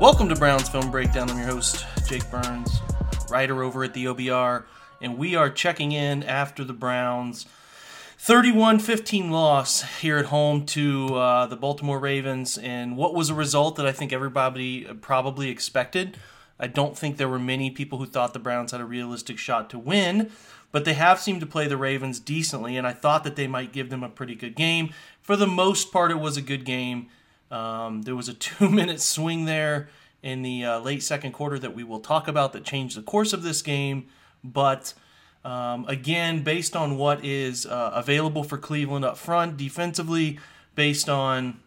Welcome to Browns Film Breakdown. I'm your host, Jake Burns, writer over at the OBR, and we are checking in after the Browns' 31 15 loss here at home to uh, the Baltimore Ravens, and what was a result that I think everybody probably expected. I don't think there were many people who thought the Browns had a realistic shot to win, but they have seemed to play the Ravens decently, and I thought that they might give them a pretty good game. For the most part, it was a good game. Um, there was a two minute swing there in the uh, late second quarter that we will talk about that changed the course of this game, but. Um, again, based on what is uh, available for Cleveland up front defensively, based on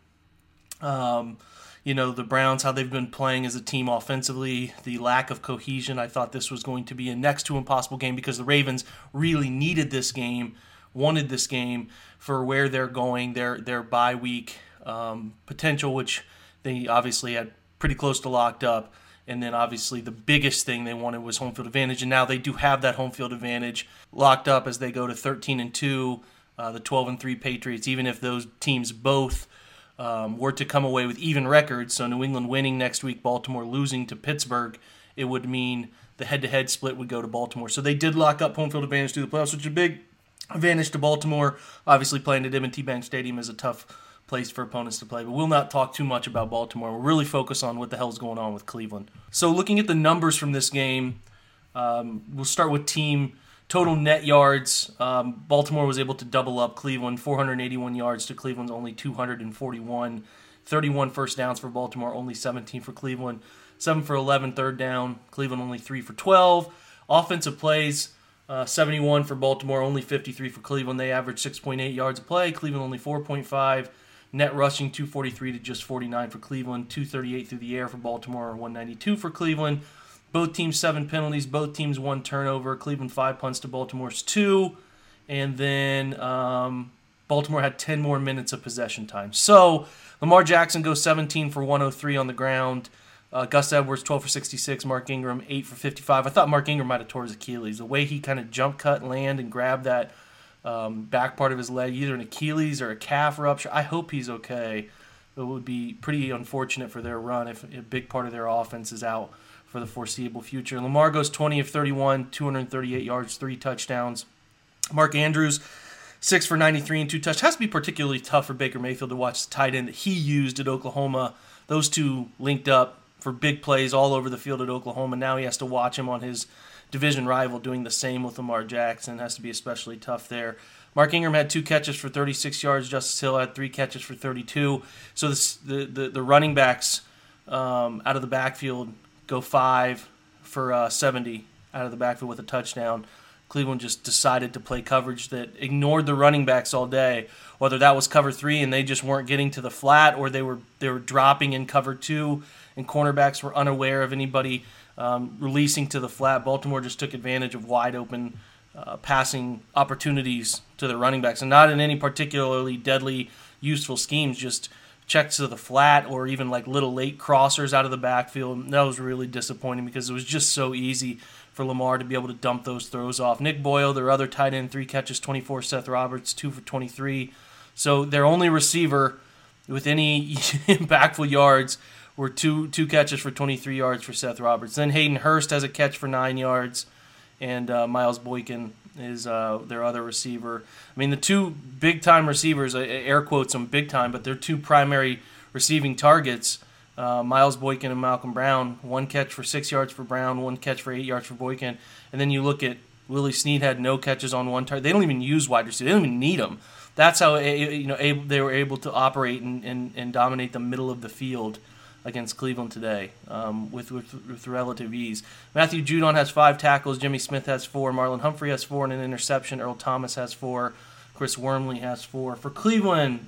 um, you know the Browns how they've been playing as a team offensively, the lack of cohesion, I thought this was going to be a next to impossible game because the Ravens really needed this game, wanted this game for where they're going, their their bye week um, potential, which they obviously had pretty close to locked up. And then obviously the biggest thing they wanted was home field advantage, and now they do have that home field advantage locked up as they go to 13 and two, uh, the 12 and three Patriots. Even if those teams both um, were to come away with even records, so New England winning next week, Baltimore losing to Pittsburgh, it would mean the head-to-head split would go to Baltimore. So they did lock up home field advantage through the playoffs, which is a big advantage to Baltimore. Obviously, playing at M&T Bank Stadium is a tough place for opponents to play. But we'll not talk too much about Baltimore. We'll really focus on what the hell's going on with Cleveland. So looking at the numbers from this game, um, we'll start with team total net yards. Um, Baltimore was able to double up Cleveland, 481 yards to Cleveland's only 241. 31 first downs for Baltimore, only 17 for Cleveland. 7 for 11 third down. Cleveland only 3 for 12. Offensive plays. Uh, 71 for Baltimore, only 53 for Cleveland. They averaged 6.8 yards a play. Cleveland only 4.5. Net rushing 243 to just 49 for Cleveland, 238 through the air for Baltimore, 192 for Cleveland. Both teams seven penalties, both teams one turnover. Cleveland five punts to Baltimore's two, and then um, Baltimore had 10 more minutes of possession time. So Lamar Jackson goes 17 for 103 on the ground. Uh, Gus Edwards 12 for 66. Mark Ingram 8 for 55. I thought Mark Ingram might have tore his Achilles. The way he kind of jump cut, land, and grabbed that um, back part of his leg, either an Achilles or a calf rupture. I hope he's okay. It would be pretty unfortunate for their run if a big part of their offense is out for the foreseeable future. Lamar goes 20 of 31, 238 yards, three touchdowns. Mark Andrews, six for 93 and two touchdowns. Has to be particularly tough for Baker Mayfield to watch the tight end that he used at Oklahoma. Those two linked up for big plays all over the field at Oklahoma. Now he has to watch him on his division rival doing the same with Lamar Jackson. Has to be especially tough there. Mark Ingram had two catches for 36 yards. Justice Hill had three catches for 32. So this, the, the, the running backs um, out of the backfield go five for uh, 70 out of the backfield with a touchdown. Cleveland just decided to play coverage that ignored the running backs all day, whether that was cover three and they just weren't getting to the flat, or they were they were dropping in cover two, and cornerbacks were unaware of anybody um, releasing to the flat. Baltimore just took advantage of wide open uh, passing opportunities to the running backs, and not in any particularly deadly, useful schemes. Just checks to the flat or even like little late crossers out of the backfield. That was really disappointing because it was just so easy for Lamar to be able to dump those throws off. Nick Boyle, their other tight end, three catches, 24. Seth Roberts, two for 23. So their only receiver with any impactful yards were two two catches for 23 yards for Seth Roberts. Then Hayden Hurst has a catch for nine yards, and uh, Miles Boykin is uh, their other receiver. I mean, the two big time receivers, air quotes them big time, but they're two primary receiving targets. Uh, Miles Boykin and Malcolm Brown, one catch for six yards for Brown, one catch for eight yards for Boykin. And then you look at Willie Snead had no catches on one target. They don't even use wide receivers. They don't even need them. That's how you know they were able to operate and, and, and dominate the middle of the field against Cleveland today um, with, with, with relative ease. Matthew Judon has five tackles. Jimmy Smith has four. Marlon Humphrey has four and an interception. Earl Thomas has four. Chris Wormley has four. For Cleveland,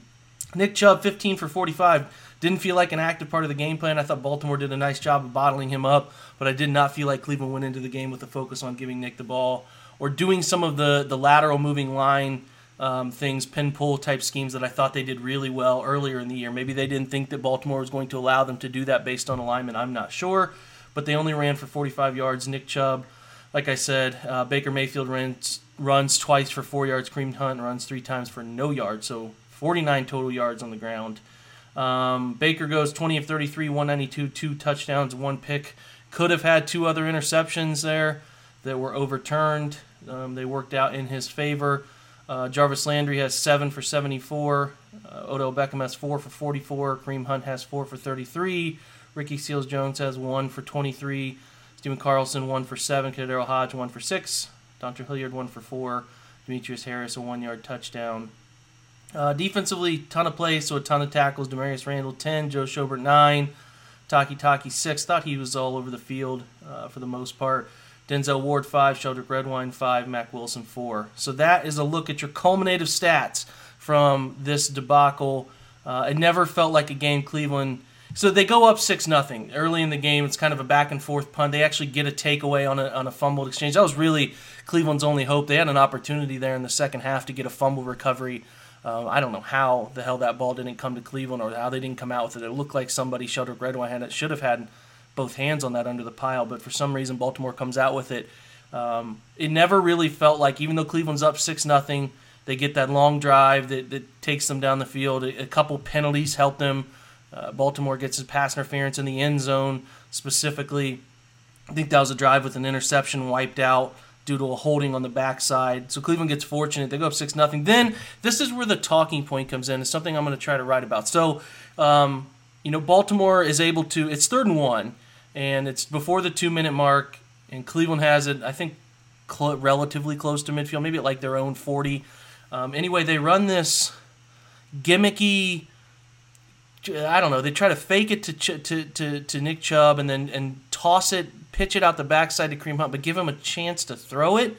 Nick Chubb 15 for 45. Didn't feel like an active part of the game plan. I thought Baltimore did a nice job of bottling him up, but I did not feel like Cleveland went into the game with a focus on giving Nick the ball or doing some of the, the lateral moving line um, things, pin pull type schemes that I thought they did really well earlier in the year. Maybe they didn't think that Baltimore was going to allow them to do that based on alignment. I'm not sure, but they only ran for 45 yards. Nick Chubb, like I said, uh, Baker Mayfield runs runs twice for four yards. Kareem Hunt runs three times for no yards, so 49 total yards on the ground. Um, Baker goes 20 of 33, 192, two touchdowns, one pick. Could have had two other interceptions there that were overturned. Um, they worked out in his favor. Uh, Jarvis Landry has seven for 74. Uh, Odell Beckham has four for 44. Kareem Hunt has four for 33. Ricky Seals Jones has one for 23. Stephen Carlson one for seven. KhaDarel Hodge one for six. Dontre Hilliard one for four. Demetrius Harris a one yard touchdown. Uh, defensively, ton of plays, so a ton of tackles. Damarious Randall ten. Joe Schobert nine. Takitaki six. Thought he was all over the field uh, for the most part. Denzel Ward 5, Sheldrick Redwine 5, Mack Wilson 4. So that is a look at your culminative stats from this debacle. Uh, it never felt like a game Cleveland. So they go up 6 nothing early in the game. It's kind of a back and forth punt. They actually get a takeaway on a, on a fumbled exchange. That was really Cleveland's only hope. They had an opportunity there in the second half to get a fumble recovery. Uh, I don't know how the hell that ball didn't come to Cleveland or how they didn't come out with it. It looked like somebody, Sheldrick Redwine, had it, should have had both hands on that under the pile, but for some reason Baltimore comes out with it. Um, it never really felt like, even though Cleveland's up six nothing, they get that long drive that, that takes them down the field. A, couple penalties help them. Uh, Baltimore gets a pass interference in the end zone specifically. I think that was a drive with an interception wiped out due to a holding on the backside. So Cleveland gets fortunate. They go up 6 nothing. Then this is where the talking point comes in. It's something I'm going to try to write about. So, um, you know, Baltimore is able to, it's third and one and it's before the two minute mark. And Cleveland has it, I think, cl- relatively close to midfield, maybe at like their own 40. Um, anyway, they run this gimmicky. I don't know. They try to fake it to to, to, to Nick Chubb and then and toss it, pitch it out the backside to Kareem Hunt, but give him a chance to throw it.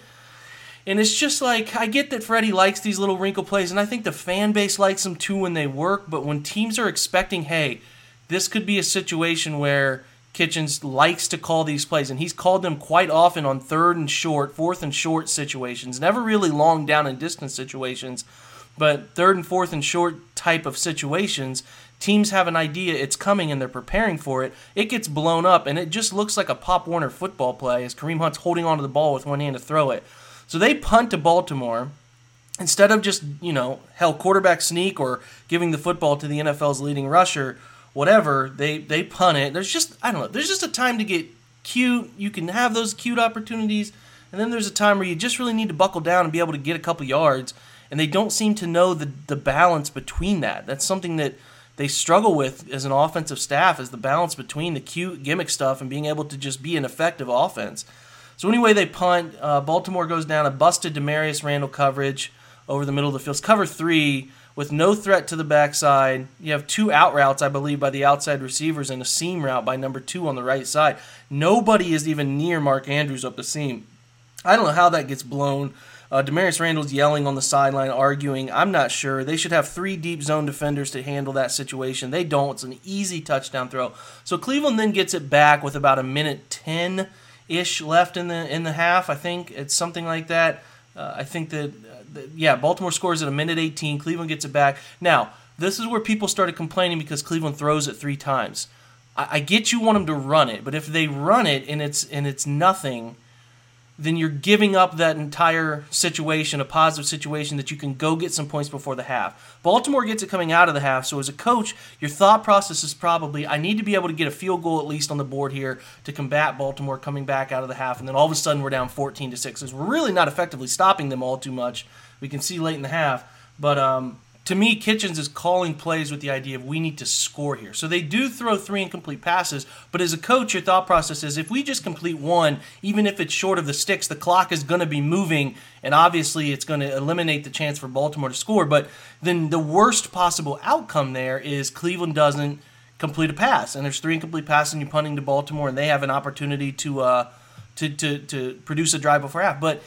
And it's just like I get that Freddie likes these little wrinkle plays, and I think the fan base likes them too when they work. But when teams are expecting, hey, this could be a situation where Kitchens likes to call these plays, and he's called them quite often on third and short, fourth and short situations. Never really long down and distance situations, but third and fourth and short type of situations. Teams have an idea it's coming and they're preparing for it. It gets blown up, and it just looks like a Pop Warner football play as Kareem Hunt's holding onto the ball with one hand to throw it. So they punt to Baltimore instead of just, you know, hell, quarterback sneak or giving the football to the NFL's leading rusher whatever, they they punt it. There's just I don't know. There's just a time to get cute. You can have those cute opportunities, and then there's a time where you just really need to buckle down and be able to get a couple yards. And they don't seem to know the the balance between that. That's something that they struggle with as an offensive staff is the balance between the cute gimmick stuff and being able to just be an effective offense. So anyway, they punt. Uh, Baltimore goes down a busted Damarious Randall coverage over the middle of the field. It's Cover three with no threat to the backside. You have two out routes, I believe, by the outside receivers and a seam route by number two on the right side. Nobody is even near Mark Andrews up the seam. I don't know how that gets blown. Uh, Damarious Randall's yelling on the sideline, arguing. I'm not sure. They should have three deep zone defenders to handle that situation. They don't. It's an easy touchdown throw. So Cleveland then gets it back with about a minute ten ish left in the in the half. I think it's something like that. Uh, I think that yeah, Baltimore scores at a minute 18. Cleveland gets it back. Now, this is where people started complaining because Cleveland throws it three times. I, I get you want them to run it, but if they run it and it's and it's nothing, then you're giving up that entire situation, a positive situation that you can go get some points before the half. Baltimore gets it coming out of the half, so as a coach, your thought process is probably I need to be able to get a field goal at least on the board here to combat Baltimore coming back out of the half, and then all of a sudden we're down 14 to 6. We're really not effectively stopping them all too much. We can see late in the half, but um, to me, Kitchens is calling plays with the idea of we need to score here. So they do throw three incomplete passes, but as a coach, your thought process is if we just complete one, even if it's short of the sticks, the clock is going to be moving, and obviously it's going to eliminate the chance for Baltimore to score. But then the worst possible outcome there is Cleveland doesn't complete a pass, and there's three incomplete passes, and you're punting to Baltimore, and they have an opportunity to uh, to, to to produce a drive before half. But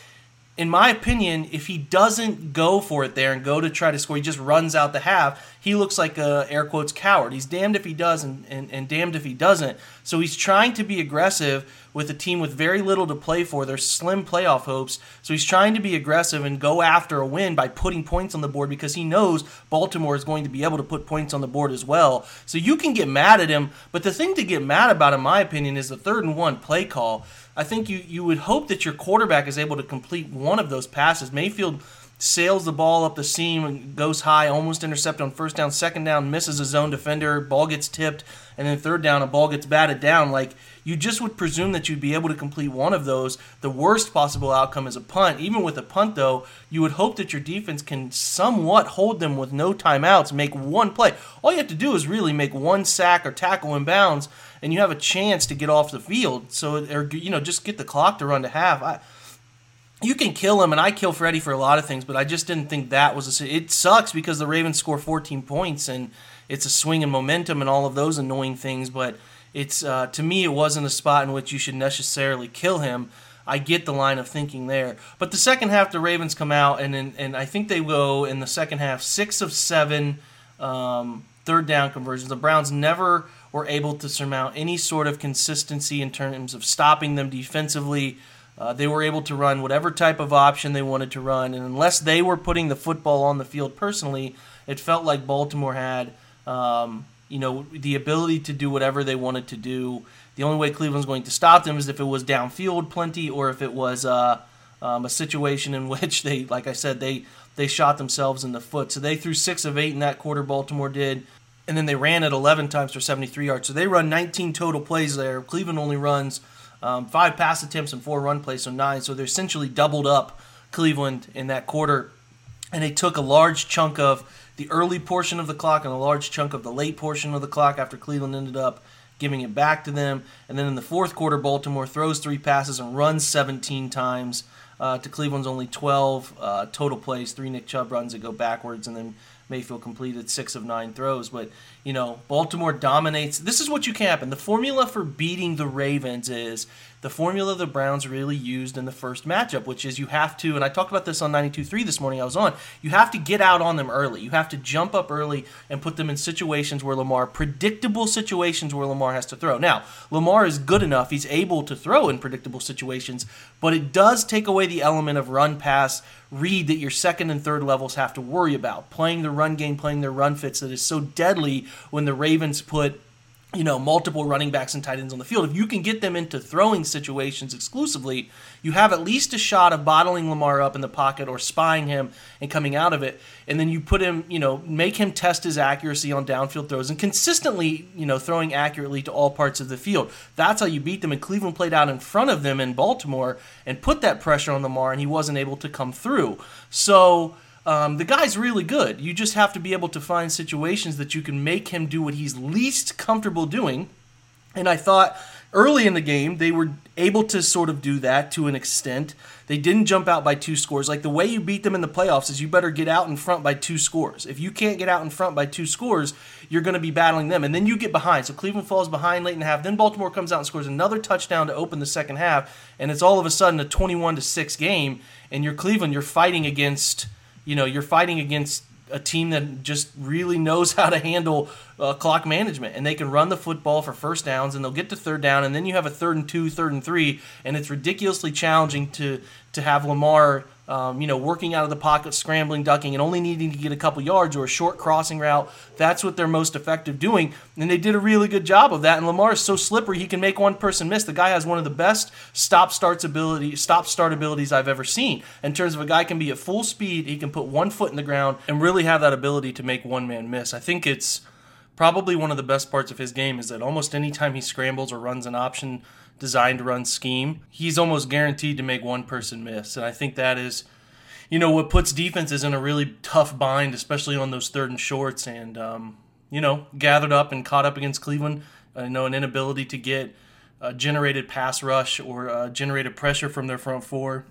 in my opinion, if he doesn't go for it there and go to try to score, he just runs out the half, he looks like a air quotes coward. He's damned if he does and, and, and damned if he doesn't. So he's trying to be aggressive with a team with very little to play for. There's slim playoff hopes. So he's trying to be aggressive and go after a win by putting points on the board because he knows Baltimore is going to be able to put points on the board as well. So you can get mad at him, but the thing to get mad about, in my opinion, is the third and one play call. I think you, you would hope that your quarterback is able to complete one of those passes. Mayfield sails the ball up the seam goes high, almost intercepted on first down. Second down, misses a zone defender, ball gets tipped, and then third down, a ball gets batted down. Like you just would presume that you'd be able to complete one of those. The worst possible outcome is a punt. Even with a punt, though, you would hope that your defense can somewhat hold them with no timeouts, make one play. All you have to do is really make one sack or tackle in bounds and you have a chance to get off the field. So, or you know, just get the clock to run to half. I, you can kill him, and I kill Freddie for a lot of things, but I just didn't think that was a. It sucks because the Ravens score 14 points, and it's a swing in momentum and all of those annoying things. But it's uh, to me, it wasn't a spot in which you should necessarily kill him. I get the line of thinking there, but the second half, the Ravens come out, and and, and I think they go in the second half six of seven um, third down conversions. The Browns never were able to surmount any sort of consistency in terms of stopping them defensively. Uh, they were able to run whatever type of option they wanted to run, and unless they were putting the football on the field personally, it felt like Baltimore had, um, you know, the ability to do whatever they wanted to do. The only way Cleveland's going to stop them is if it was downfield plenty, or if it was uh, um, a situation in which they, like I said, they they shot themselves in the foot. So they threw six of eight in that quarter. Baltimore did and then they ran it 11 times for 73 yards. So they run 19 total plays there. Cleveland only runs um, five pass attempts and four run plays, so nine. So they're essentially doubled up Cleveland in that quarter. And they took a large chunk of the early portion of the clock and a large chunk of the late portion of the clock after Cleveland ended up giving it back to them. And then in the fourth quarter, Baltimore throws three passes and runs 17 times uh, to Cleveland's only 12 uh, total plays. Three Nick Chubb runs that go backwards, and then Mayfield completed six of nine throws. But, you know, Baltimore dominates. This is what you can happen. The formula for beating the Ravens is the formula the Browns really used in the first matchup, which is you have to, and I talked about this on 92.3 this morning I was on, you have to get out on them early. You have to jump up early and put them in situations where Lamar, predictable situations where Lamar has to throw. Now, Lamar is good enough, he's able to throw in predictable situations, but it does take away the element of run pass read that your second and third levels have to worry about. Playing the run game, playing their run fits that is so deadly when the Ravens put you know, multiple running backs and tight ends on the field. If you can get them into throwing situations exclusively, you have at least a shot of bottling Lamar up in the pocket or spying him and coming out of it. And then you put him, you know, make him test his accuracy on downfield throws and consistently, you know, throwing accurately to all parts of the field. That's how you beat them. And Cleveland played out in front of them in Baltimore and put that pressure on Lamar, and he wasn't able to come through. So, um, the guy's really good. You just have to be able to find situations that you can make him do what he's least comfortable doing. And I thought early in the game they were able to sort of do that to an extent. They didn't jump out by two scores. Like the way you beat them in the playoffs is you better get out in front by two scores. If you can't get out in front by two scores, you're going to be battling them. And then you get behind. So Cleveland falls behind late in the half. Then Baltimore comes out and scores another touchdown to open the second half. And it's all of a sudden a 21 to 6 game. And you're Cleveland, you're fighting against you know you're fighting against a team that just really knows how to handle uh, clock management and they can run the football for first downs and they'll get to third down and then you have a third and two, third and three, and it's ridiculously challenging to to have Lamar. Um, you know, working out of the pocket, scrambling, ducking, and only needing to get a couple yards or a short crossing route. That's what they're most effective doing. And they did a really good job of that. And Lamar is so slippery, he can make one person miss. The guy has one of the best stop starts ability, stop start abilities I've ever seen. In terms of a guy can be at full speed, he can put one foot in the ground and really have that ability to make one man miss. I think it's probably one of the best parts of his game is that almost any time he scrambles or runs an option designed run scheme, he's almost guaranteed to make one person miss. And I think that is, you know, what puts defenses in a really tough bind, especially on those third and shorts. And, um, you know, gathered up and caught up against Cleveland, I know, an inability to get a generated pass rush or generated pressure from their front four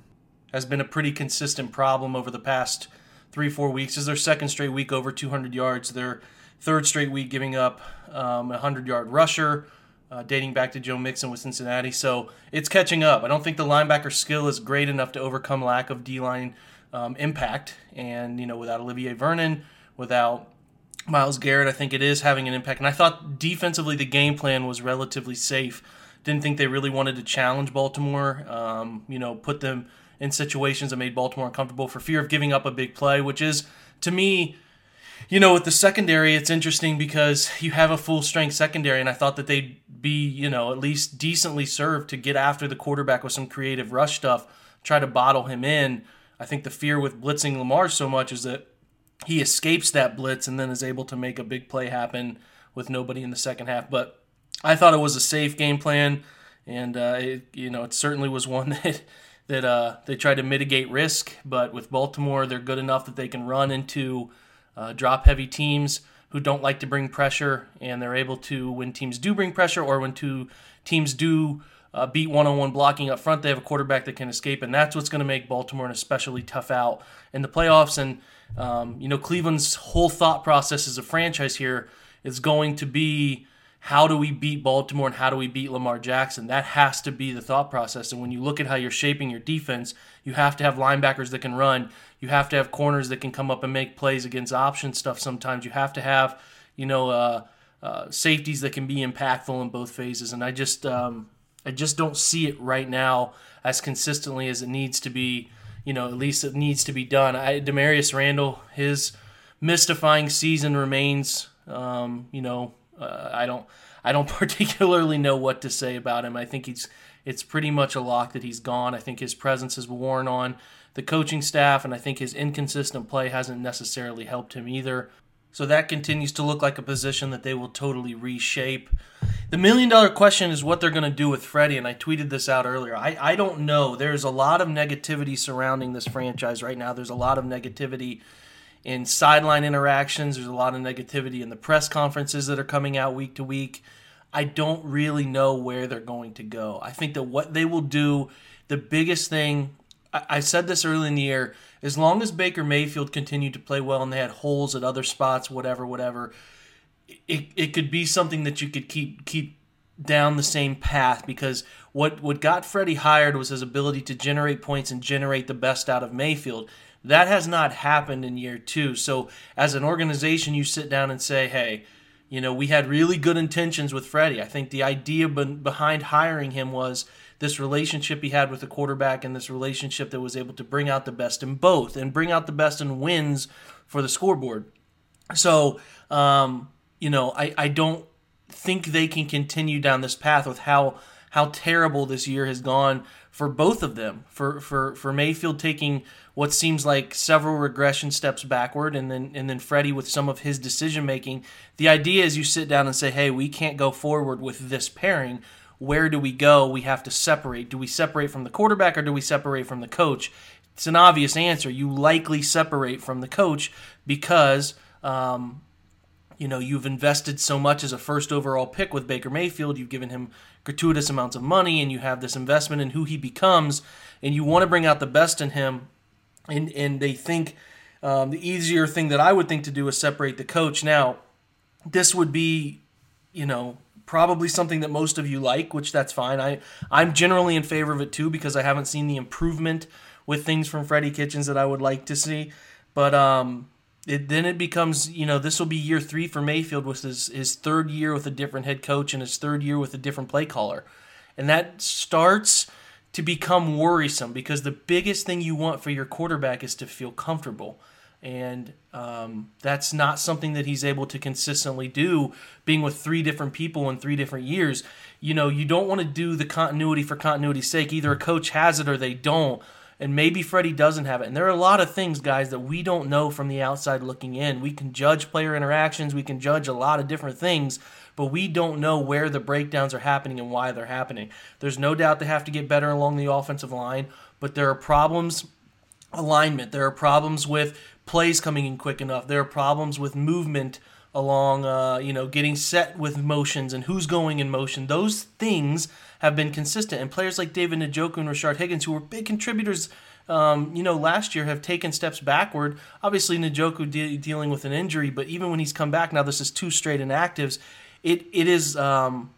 has been a pretty consistent problem over the past three, four weeks. This is their second straight week over 200 yards. They're third straight week giving up um, a 100 yard rusher, uh, dating back to Joe Mixon with Cincinnati. So it's catching up. I don't think the linebacker skill is great enough to overcome lack of D line um, impact. And, you know, without Olivier Vernon, without Myles Garrett, I think it is having an impact. And I thought defensively the game plan was relatively safe. Didn't think they really wanted to challenge Baltimore, um, you know, put them in situations that made Baltimore uncomfortable for fear of giving up a big play, which is, to me, you know, with the secondary, it's interesting because you have a full strength secondary, and I thought that they'd be, you know, at least decently served to get after the quarterback with some creative rush stuff, try to bottle him in. I think the fear with blitzing Lamar so much is that he escapes that blitz and then is able to make a big play happen with nobody in the second half. But I thought it was a safe game plan, and uh, it, you know, it certainly was one that that uh, they tried to mitigate risk. But with Baltimore, they're good enough that they can run into uh, drop heavy teams who don't like to bring pressure, and they're able to, when teams do bring pressure or when two teams do uh, beat one on one blocking up front, they have a quarterback that can escape, and that's what's going to make Baltimore an especially tough out in the playoffs. And, um, you know, Cleveland's whole thought process as a franchise here is going to be how do we beat Baltimore and how do we beat Lamar Jackson? That has to be the thought process. And when you look at how you're shaping your defense, you have to have linebackers that can run. You have to have corners that can come up and make plays against option stuff sometimes. You have to have, you know, uh, uh, safeties that can be impactful in both phases. And I just, um, I just don't see it right now as consistently as it needs to be. You know, at least it needs to be done. I, Damarious Randall, his mystifying season remains. Um, you know, uh, I don't I don't particularly know what to say about him. I think he's it's pretty much a lock that he's gone. I think his presence has worn on the coaching staff, and I think his inconsistent play hasn't necessarily helped him either. So that continues to look like a position that they will totally reshape. The million dollar question is what they're going to do with Freddie, and I tweeted this out earlier. I, I don't know. There's a lot of negativity surrounding this franchise right now. There's a lot of negativity in sideline interactions. There's a lot of negativity in the press conferences that are coming out week to week. I don't really know where they're going to go. I think that what they will do, the biggest thing, I, I said this early in the year, as long as Baker Mayfield continued to play well and they had holes at other spots, whatever, whatever, it, it could be something that you could keep keep down the same path because what what got Freddie hired was his ability to generate points and generate the best out of Mayfield. That has not happened in year two. So, as an organization, you sit down and say, hey, you know, we had really good intentions with Freddie. I think the idea behind hiring him was this relationship he had with the quarterback and this relationship that was able to bring out the best in both and bring out the best in wins for the scoreboard. So, um, you know, I, I don't think they can continue down this path with how how terrible this year has gone for both of them. For for for Mayfield taking what seems like several regression steps backward and then and then Freddie with some of his decision making. The idea is you sit down and say, "Hey, we can't go forward with this pairing. Where do we go? We have to separate. Do we separate from the quarterback or do we separate from the coach?" It's an obvious answer. You likely separate from the coach because um, you know you've invested so much as a first overall pick with Baker Mayfield. You've given him gratuitous amounts of money, and you have this investment in who he becomes, and you want to bring out the best in him and and they think um, the easier thing that I would think to do is separate the coach. Now, this would be, you know, probably something that most of you like, which that's fine. I I'm generally in favor of it too because I haven't seen the improvement with things from Freddie Kitchens that I would like to see. But um, it, then it becomes you know this will be year three for Mayfield with his his third year with a different head coach and his third year with a different play caller, and that starts to become worrisome because the biggest thing you want for your quarterback is to feel comfortable. And um, that's not something that he's able to consistently do, being with three different people in three different years. You know, you don't want to do the continuity for continuity's sake. Either a coach has it or they don't. And maybe Freddie doesn't have it. And there are a lot of things, guys, that we don't know from the outside looking in. We can judge player interactions, we can judge a lot of different things but we don't know where the breakdowns are happening and why they're happening. There's no doubt they have to get better along the offensive line, but there are problems alignment. There are problems with plays coming in quick enough. There are problems with movement along, uh, you know, getting set with motions and who's going in motion. Those things have been consistent. And players like David Njoku and Rashard Higgins, who were big contributors, um, you know, last year have taken steps backward. Obviously, Njoku de- dealing with an injury, but even when he's come back, now this is two straight inactives it it is um,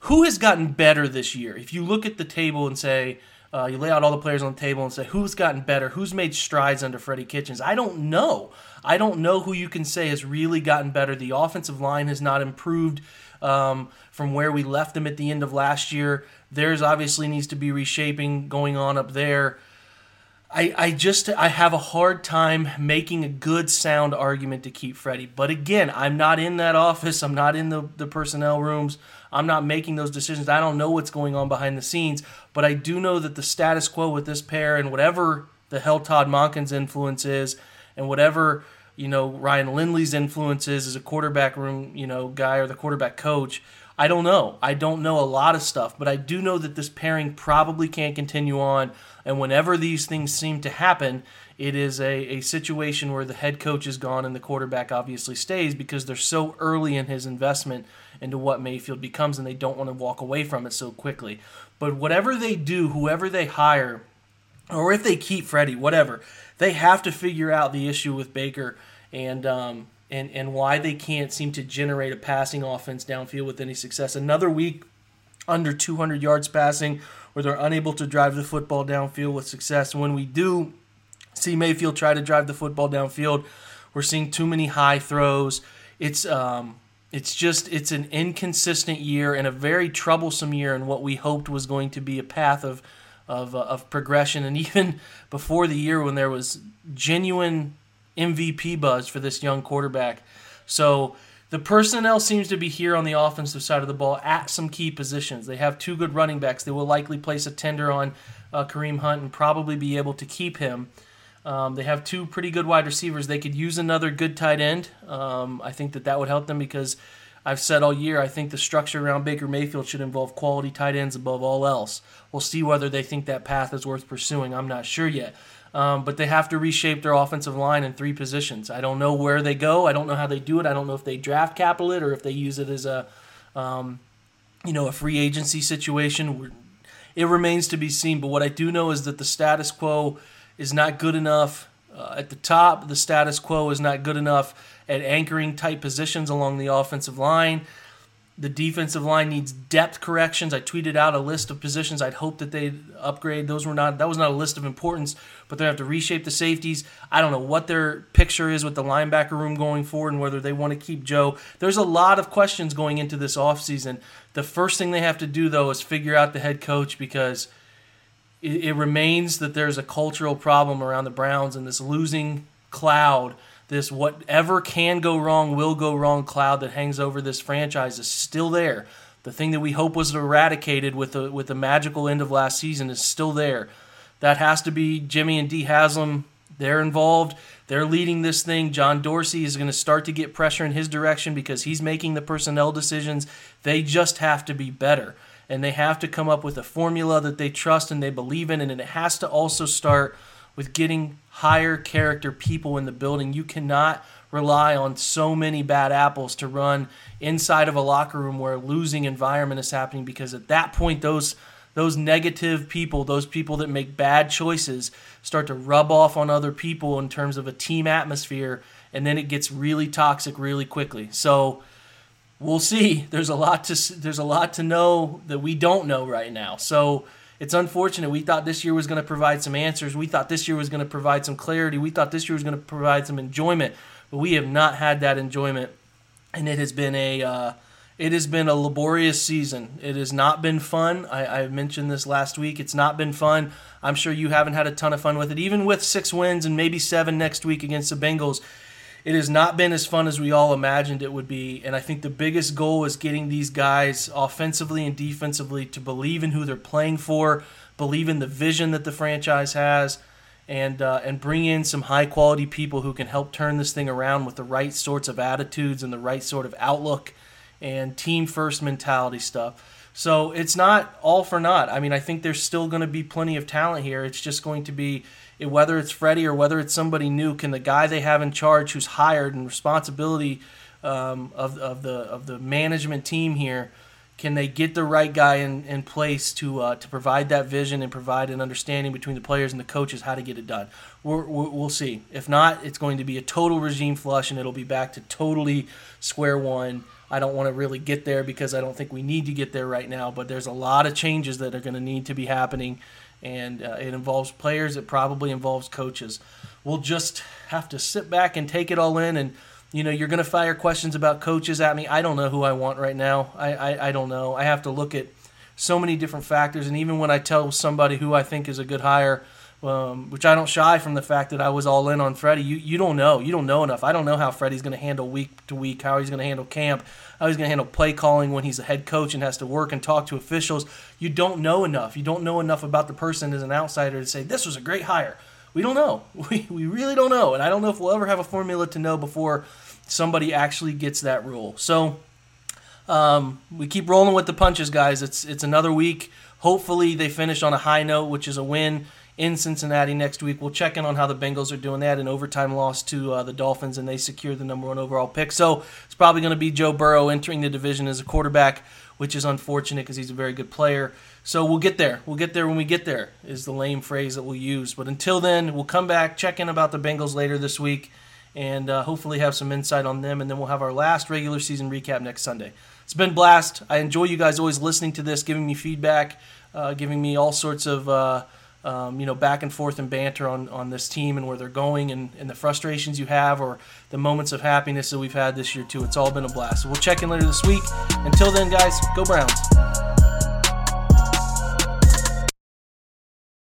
who has gotten better this year. If you look at the table and say uh, you lay out all the players on the table and say who's gotten better, who's made strides under Freddie Kitchens. I don't know. I don't know who you can say has really gotten better. The offensive line has not improved um, from where we left them at the end of last year. There's obviously needs to be reshaping going on up there. I, I just I have a hard time making a good sound argument to keep Freddie. But again, I'm not in that office. I'm not in the, the personnel rooms. I'm not making those decisions. I don't know what's going on behind the scenes. But I do know that the status quo with this pair and whatever the hell Todd Monken's influence is and whatever, you know, Ryan Lindley's influence is as a quarterback room, you know, guy or the quarterback coach, I don't know. I don't know a lot of stuff, but I do know that this pairing probably can't continue on. And whenever these things seem to happen, it is a, a situation where the head coach is gone and the quarterback obviously stays because they're so early in his investment into what Mayfield becomes and they don't want to walk away from it so quickly. But whatever they do, whoever they hire, or if they keep Freddie, whatever, they have to figure out the issue with Baker and um, and and why they can't seem to generate a passing offense downfield with any success. Another week under 200 yards passing, where they're unable to drive the football downfield with success. When we do see Mayfield try to drive the football downfield, we're seeing too many high throws. It's um, it's just it's an inconsistent year and a very troublesome year in what we hoped was going to be a path of of, uh, of progression. And even before the year when there was genuine MVP buzz for this young quarterback. So the personnel seems to be here on the offensive side of the ball at some key positions. They have two good running backs. They will likely place a tender on uh, Kareem Hunt and probably be able to keep him. Um, they have two pretty good wide receivers. They could use another good tight end. Um, I think that that would help them because I've said all year I think the structure around Baker Mayfield should involve quality tight ends above all else. We'll see whether they think that path is worth pursuing. I'm not sure yet. Um, but they have to reshape their offensive line in three positions. I don't know where they go. I don't know how they do it. I don't know if they draft capital it or if they use it as a, um, you know, a free agency situation. It remains to be seen. But what I do know is that the status quo is not good enough uh, at the top. The status quo is not good enough at anchoring tight positions along the offensive line. The defensive line needs depth corrections. I tweeted out a list of positions I'd hope that they'd upgrade. Those were not that was not a list of importance, but they have to reshape the safeties. I don't know what their picture is with the linebacker room going forward and whether they want to keep Joe. There's a lot of questions going into this offseason. The first thing they have to do though is figure out the head coach because it, it remains that there's a cultural problem around the Browns and this losing cloud this whatever can go wrong will go wrong cloud that hangs over this franchise is still there. The thing that we hope was eradicated with the with the magical end of last season is still there. That has to be Jimmy and Dee Haslam. They're involved. They're leading this thing. John Dorsey is going to start to get pressure in his direction because he's making the personnel decisions. They just have to be better. And they have to come up with a formula that they trust and they believe in. And it has to also start with getting higher character people in the building. You cannot rely on so many bad apples to run inside of a locker room where a losing environment is happening because at that point those those negative people, those people that make bad choices start to rub off on other people in terms of a team atmosphere and then it gets really toxic really quickly. So we'll see. There's a lot to there's a lot to know that we don't know right now. So it's unfortunate. We thought this year was going to provide some answers. We thought this year was going to provide some clarity. We thought this year was going to provide some enjoyment. But we have not had that enjoyment, and it has been a uh, it has been a laborious season. It has not been fun. I, I mentioned this last week. It's not been fun. I'm sure you haven't had a ton of fun with it. Even with six wins and maybe seven next week against the Bengals, it has not been as fun as we all imagined it would be. And I think the biggest goal is getting these guys offensively and defensively to believe in who they're playing for, believe in the vision that the franchise has, and uh, and bring in some high quality people who can help turn this thing around with the right sorts of attitudes and the right sort of outlook and team first mentality stuff. So it's not all for naught. I mean, I think there's still going to be plenty of talent here. It's just going to be whether it's Freddie or whether it's somebody new. Can the guy they have in charge, who's hired and responsibility um, of of the of the management team here, can they get the right guy in, in place to uh, to provide that vision and provide an understanding between the players and the coaches how to get it done? we will see. If not, it's going to be a total regime flush and it'll be back to totally square one I don't want to really get there because I don't think we need to get there right now. But there's a lot of changes that are going to need to be happening, and uh, it involves players. It probably involves coaches. We'll just have to sit back and take it all in. And you know, you're going to fire questions about coaches at me. I don't know who I want right now. I, I, I don't know. I have to look at so many different factors. And even when I tell somebody who I think is a good hire, um, which I don't shy from the fact that I was all in on Freddie. You you don't know. You don't know enough. I don't know how Freddie's going to handle week to week, how he's going to handle camp, how he's going to handle play calling when he's a head coach and has to work and talk to officials. You don't know enough. You don't know enough about the person as an outsider to say this was a great hire. We don't know. We, we really don't know. And I don't know if we'll ever have a formula to know before somebody actually gets that rule. So um, we keep rolling with the punches, guys. It's it's another week. Hopefully they finish on a high note, which is a win in Cincinnati next week. We'll check in on how the Bengals are doing. They had an overtime loss to uh, the Dolphins, and they secured the number one overall pick. So it's probably going to be Joe Burrow entering the division as a quarterback, which is unfortunate because he's a very good player. So we'll get there. We'll get there when we get there, is the lame phrase that we'll use. But until then, we'll come back, check in about the Bengals later this week, and uh, hopefully have some insight on them. And then we'll have our last regular season recap next Sunday. It's been blast. I enjoy you guys always listening to this, giving me feedback, uh, giving me all sorts of uh, um, you know, back and forth and banter on, on this team and where they're going and, and the frustrations you have or the moments of happiness that we've had this year, too. It's all been a blast. So we'll check in later this week. Until then, guys, go Browns.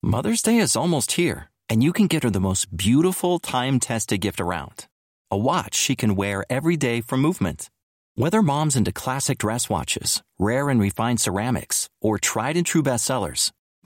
Mother's Day is almost here, and you can get her the most beautiful time tested gift around a watch she can wear every day for movement. Whether mom's into classic dress watches, rare and refined ceramics, or tried and true bestsellers,